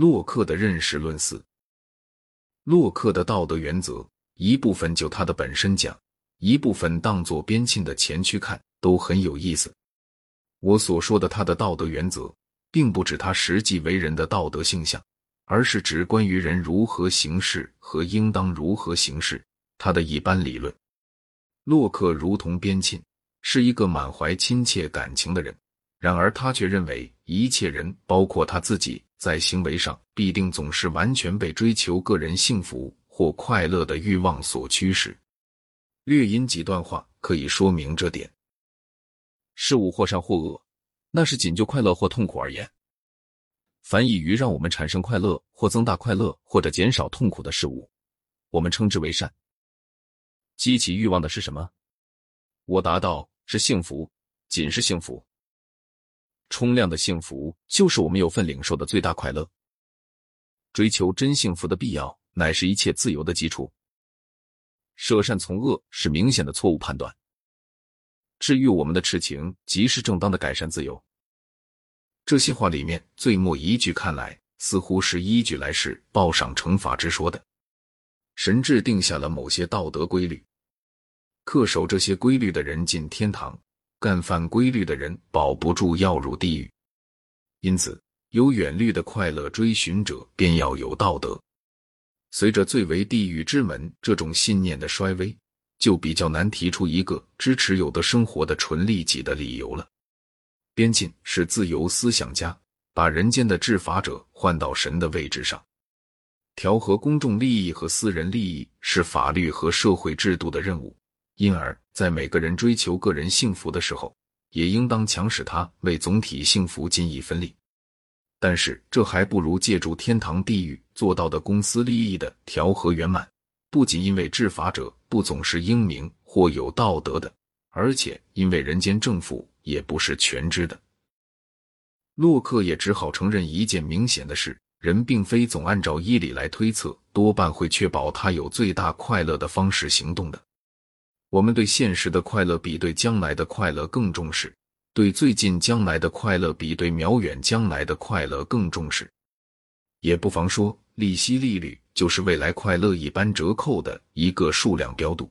洛克的认识论四。洛克的道德原则，一部分就他的本身讲，一部分当做边沁的前驱看，都很有意思。我所说的他的道德原则，并不指他实际为人的道德性向，而是指关于人如何行事和应当如何行事他的一般理论。洛克如同边沁，是一个满怀亲切感情的人，然而他却认为一切人，包括他自己。在行为上，必定总是完全被追求个人幸福或快乐的欲望所驱使。略引几段话，可以说明这点：事物或善或恶，那是仅就快乐或痛苦而言。凡以于让我们产生快乐或增大快乐或者减少痛苦的事物，我们称之为善。激起欲望的是什么？我答道：是幸福，仅是幸福。冲量的幸福，就是我们有份领受的最大快乐。追求真幸福的必要，乃是一切自由的基础。舍善从恶是明显的错误判断。治愈我们的痴情，即是正当的改善自由。这些话里面最末一句，看来似乎是依据来世报赏惩罚之说的。神制定下了某些道德规律，恪守这些规律的人进天堂。干犯规律的人保不住要入地狱，因此有远虑的快乐追寻者便要有道德。随着最为地狱之门这种信念的衰微，就比较难提出一个支持有的生活的纯利己的理由了。边沁是自由思想家，把人间的治法者换到神的位置上，调和公众利益和私人利益是法律和社会制度的任务。因而，在每个人追求个人幸福的时候，也应当强使他为总体幸福尽一分力。但是，这还不如借助天堂、地狱做到的公司利益的调和圆满。不仅因为治法者不总是英明或有道德的，而且因为人间政府也不是全知的。洛克也只好承认一件明显的事：人并非总按照依理来推测，多半会确保他有最大快乐的方式行动的。我们对现实的快乐比对将来的快乐更重视，对最近将来的快乐比对渺远将来的快乐更重视。也不妨说，利息利率就是未来快乐一般折扣的一个数量标度。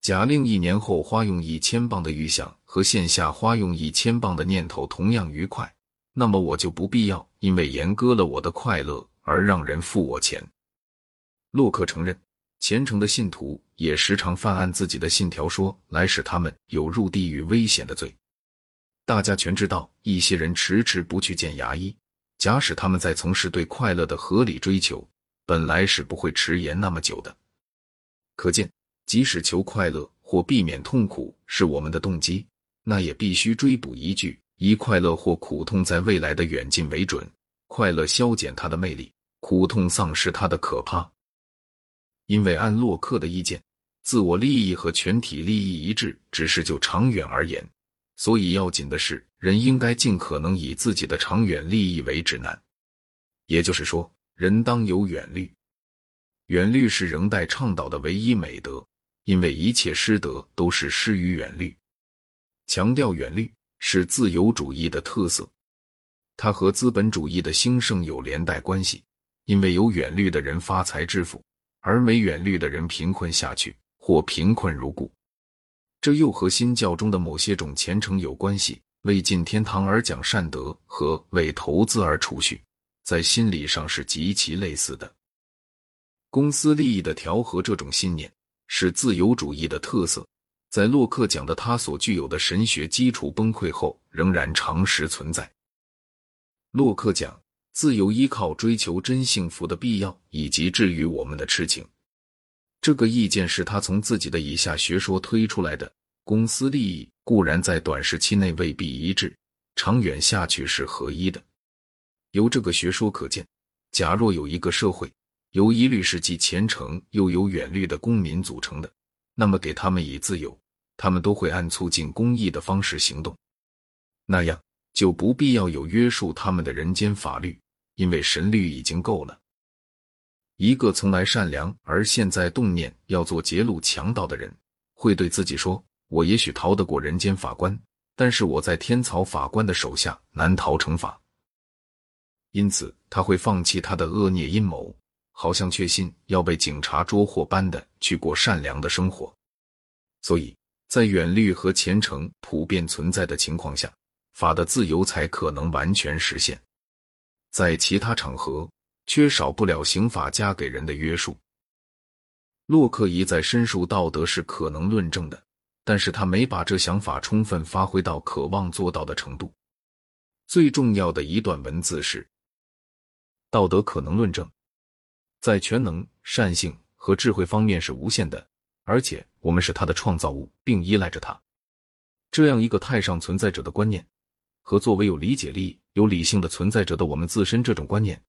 假令一年后花用一千磅的预想和线下花用一千磅的念头同样愉快，那么我就不必要因为严割了我的快乐而让人付我钱。洛克承认。虔诚的信徒也时常犯按自己的信条说来使他们有入地狱危险的罪。大家全知道，一些人迟迟不去见牙医，假使他们在从事对快乐的合理追求，本来是不会迟延那么久的。可见，即使求快乐或避免痛苦是我们的动机，那也必须追捕一句：以快乐或苦痛在未来的远近为准。快乐消减它的魅力，苦痛丧失它的可怕。因为按洛克的意见，自我利益和全体利益一致，只是就长远而言，所以要紧的是，人应该尽可能以自己的长远利益为指南。也就是说，人当有远虑。远虑是仍待倡导的唯一美德，因为一切失德都是失于远虑。强调远虑是自由主义的特色，它和资本主义的兴盛有连带关系，因为有远虑的人发财致富。而没远虑的人贫困下去，或贫困如故，这又和新教中的某些种虔诚有关系。为进天堂而讲善德和为投资而储蓄，在心理上是极其类似的。公司利益的调和，这种信念是自由主义的特色，在洛克讲的他所具有的神学基础崩溃后，仍然常时存在。洛克讲。自由依靠追求真幸福的必要，以及治愈我们的痴情，这个意见是他从自己的以下学说推出来的。公司利益固然在短时期内未必一致，长远下去是合一的。由这个学说可见，假若有一个社会由一律是既虔诚又有远虑的公民组成的，那么给他们以自由，他们都会按促进公益的方式行动，那样就不必要有约束他们的人间法律。因为神律已经够了。一个从来善良而现在动念要做劫路强盗的人，会对自己说：“我也许逃得过人间法官，但是我在天曹法官的手下难逃惩罚。”因此他会放弃他的恶孽阴谋，好像确信要被警察捉获般的去过善良的生活。所以在远虑和虔诚普遍存在的情况下，法的自由才可能完全实现。在其他场合，缺少不了刑法加给人的约束。洛克一再申述道德是可能论证的，但是他没把这想法充分发挥到渴望做到的程度。最重要的一段文字是：道德可能论证，在全能、善性和智慧方面是无限的，而且我们是他的创造物，并依赖着他。这样一个太上存在者的观念，和作为有理解力、有理性的存在者的我们自身这种观念，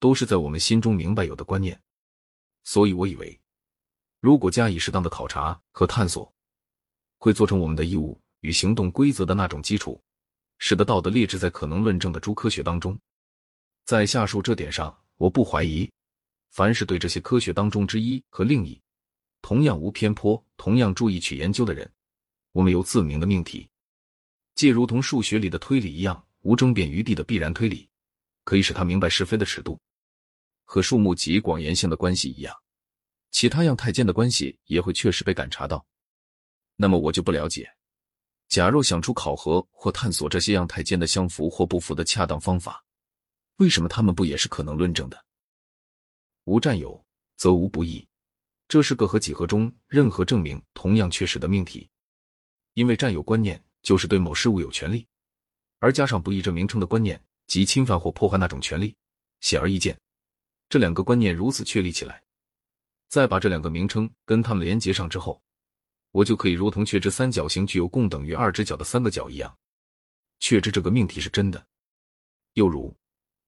都是在我们心中明白有的观念。所以我以为。如果加以适当的考察和探索，会做成我们的义务与行动规则的那种基础，使得道德列置在可能论证的诸科学当中。在下述这点上，我不怀疑，凡是对这些科学当中之一和另一同样无偏颇、同样注意去研究的人，我们有自明的命题，既如同数学里的推理一样无争辩余地的必然推理，可以使他明白是非的尺度，和数目及广延性的关系一样。其他样态间的关系也会确实被感察到，那么我就不了解，假若想出考核或探索这些样态间的相符或不符的恰当方法，为什么他们不也是可能论证的？无占有则无不义，这是个和几何中任何证明同样确实的命题。因为占有观念就是对某事物有权利，而加上不义这名称的观念即侵犯或破坏那种权利，显而易见，这两个观念如此确立起来。再把这两个名称跟它们连接上之后，我就可以如同确知三角形具有共等于二只角的三个角一样，确知这个命题是真的。又如，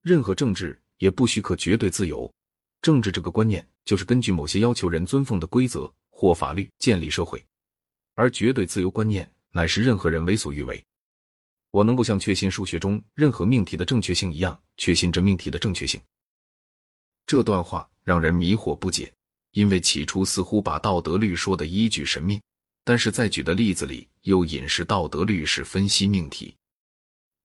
任何政治也不许可绝对自由，政治这个观念就是根据某些要求人遵奉的规则或法律建立社会，而绝对自由观念乃是任何人为所欲为。我能够像确信数学中任何命题的正确性一样，确信这命题的正确性。这段话让人迷惑不解。因为起初似乎把道德律说的依据神命，但是在举的例子里又引示道德律是分析命题。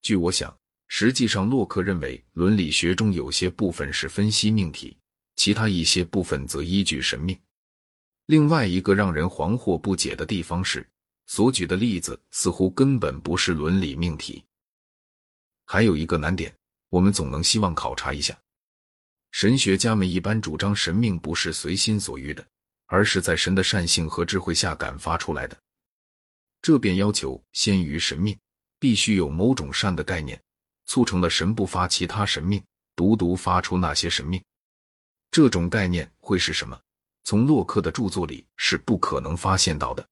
据我想，实际上洛克认为伦理学中有些部分是分析命题，其他一些部分则依据神命。另外一个让人惶惑不解的地方是，所举的例子似乎根本不是伦理命题。还有一个难点，我们总能希望考察一下。神学家们一般主张神命不是随心所欲的，而是在神的善性和智慧下感发出来的。这便要求先于神命，必须有某种善的概念，促成了神不发其他神命，独独发出那些神命。这种概念会是什么？从洛克的著作里是不可能发现到的。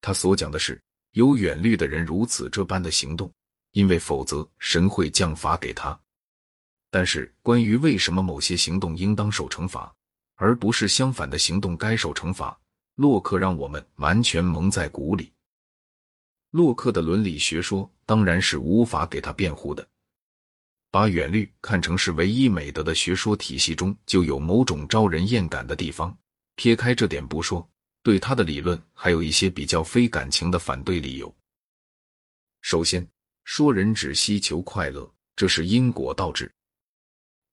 他所讲的是有远虑的人如此这般的行动，因为否则神会降罚给他。但是，关于为什么某些行动应当受惩罚，而不是相反的行动该受惩罚，洛克让我们完全蒙在鼓里。洛克的伦理学说当然是无法给他辩护的。把远虑看成是唯一美德的学说体系中，就有某种招人厌感的地方。撇开这点不说，对他的理论还有一些比较非感情的反对理由。首先，说人只希求快乐，这是因果倒置。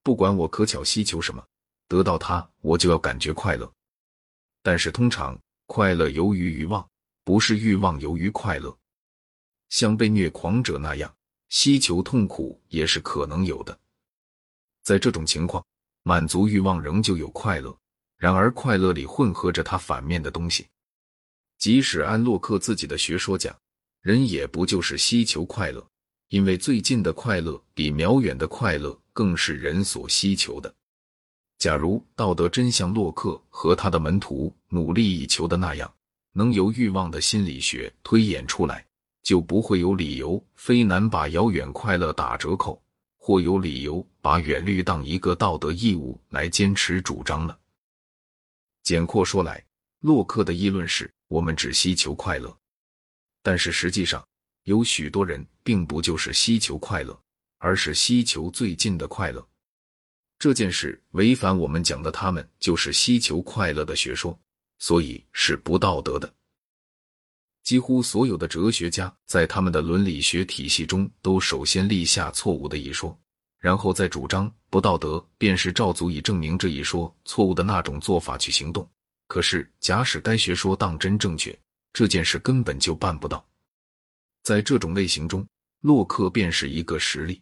不管我可巧希求什么，得到它，我就要感觉快乐。但是通常快乐由于欲望，不是欲望由于快乐。像被虐狂者那样希求痛苦也是可能有的。在这种情况，满足欲望仍旧有快乐，然而快乐里混合着它反面的东西。即使按洛克自己的学说讲，人也不就是希求快乐，因为最近的快乐比渺远的快乐。更是人所希求的。假如道德真像洛克和他的门徒努力以求的那样，能由欲望的心理学推演出来，就不会有理由非难把遥远快乐打折扣，或有理由把远虑当一个道德义务来坚持主张了。简括说来，洛克的议论是：我们只希求快乐，但是实际上有许多人并不就是希求快乐而是希求最近的快乐。这件事违反我们讲的他们就是希求快乐的学说所以是不道德的。几乎所有的哲学家在他们的伦理学体系中都首先立下错误的一说然后再主张不道德便是照足以证明这一说错误的那种做法去行动。可是假使该学说当真正确这件事根本就办不到在这种类型中洛克便是一个实例。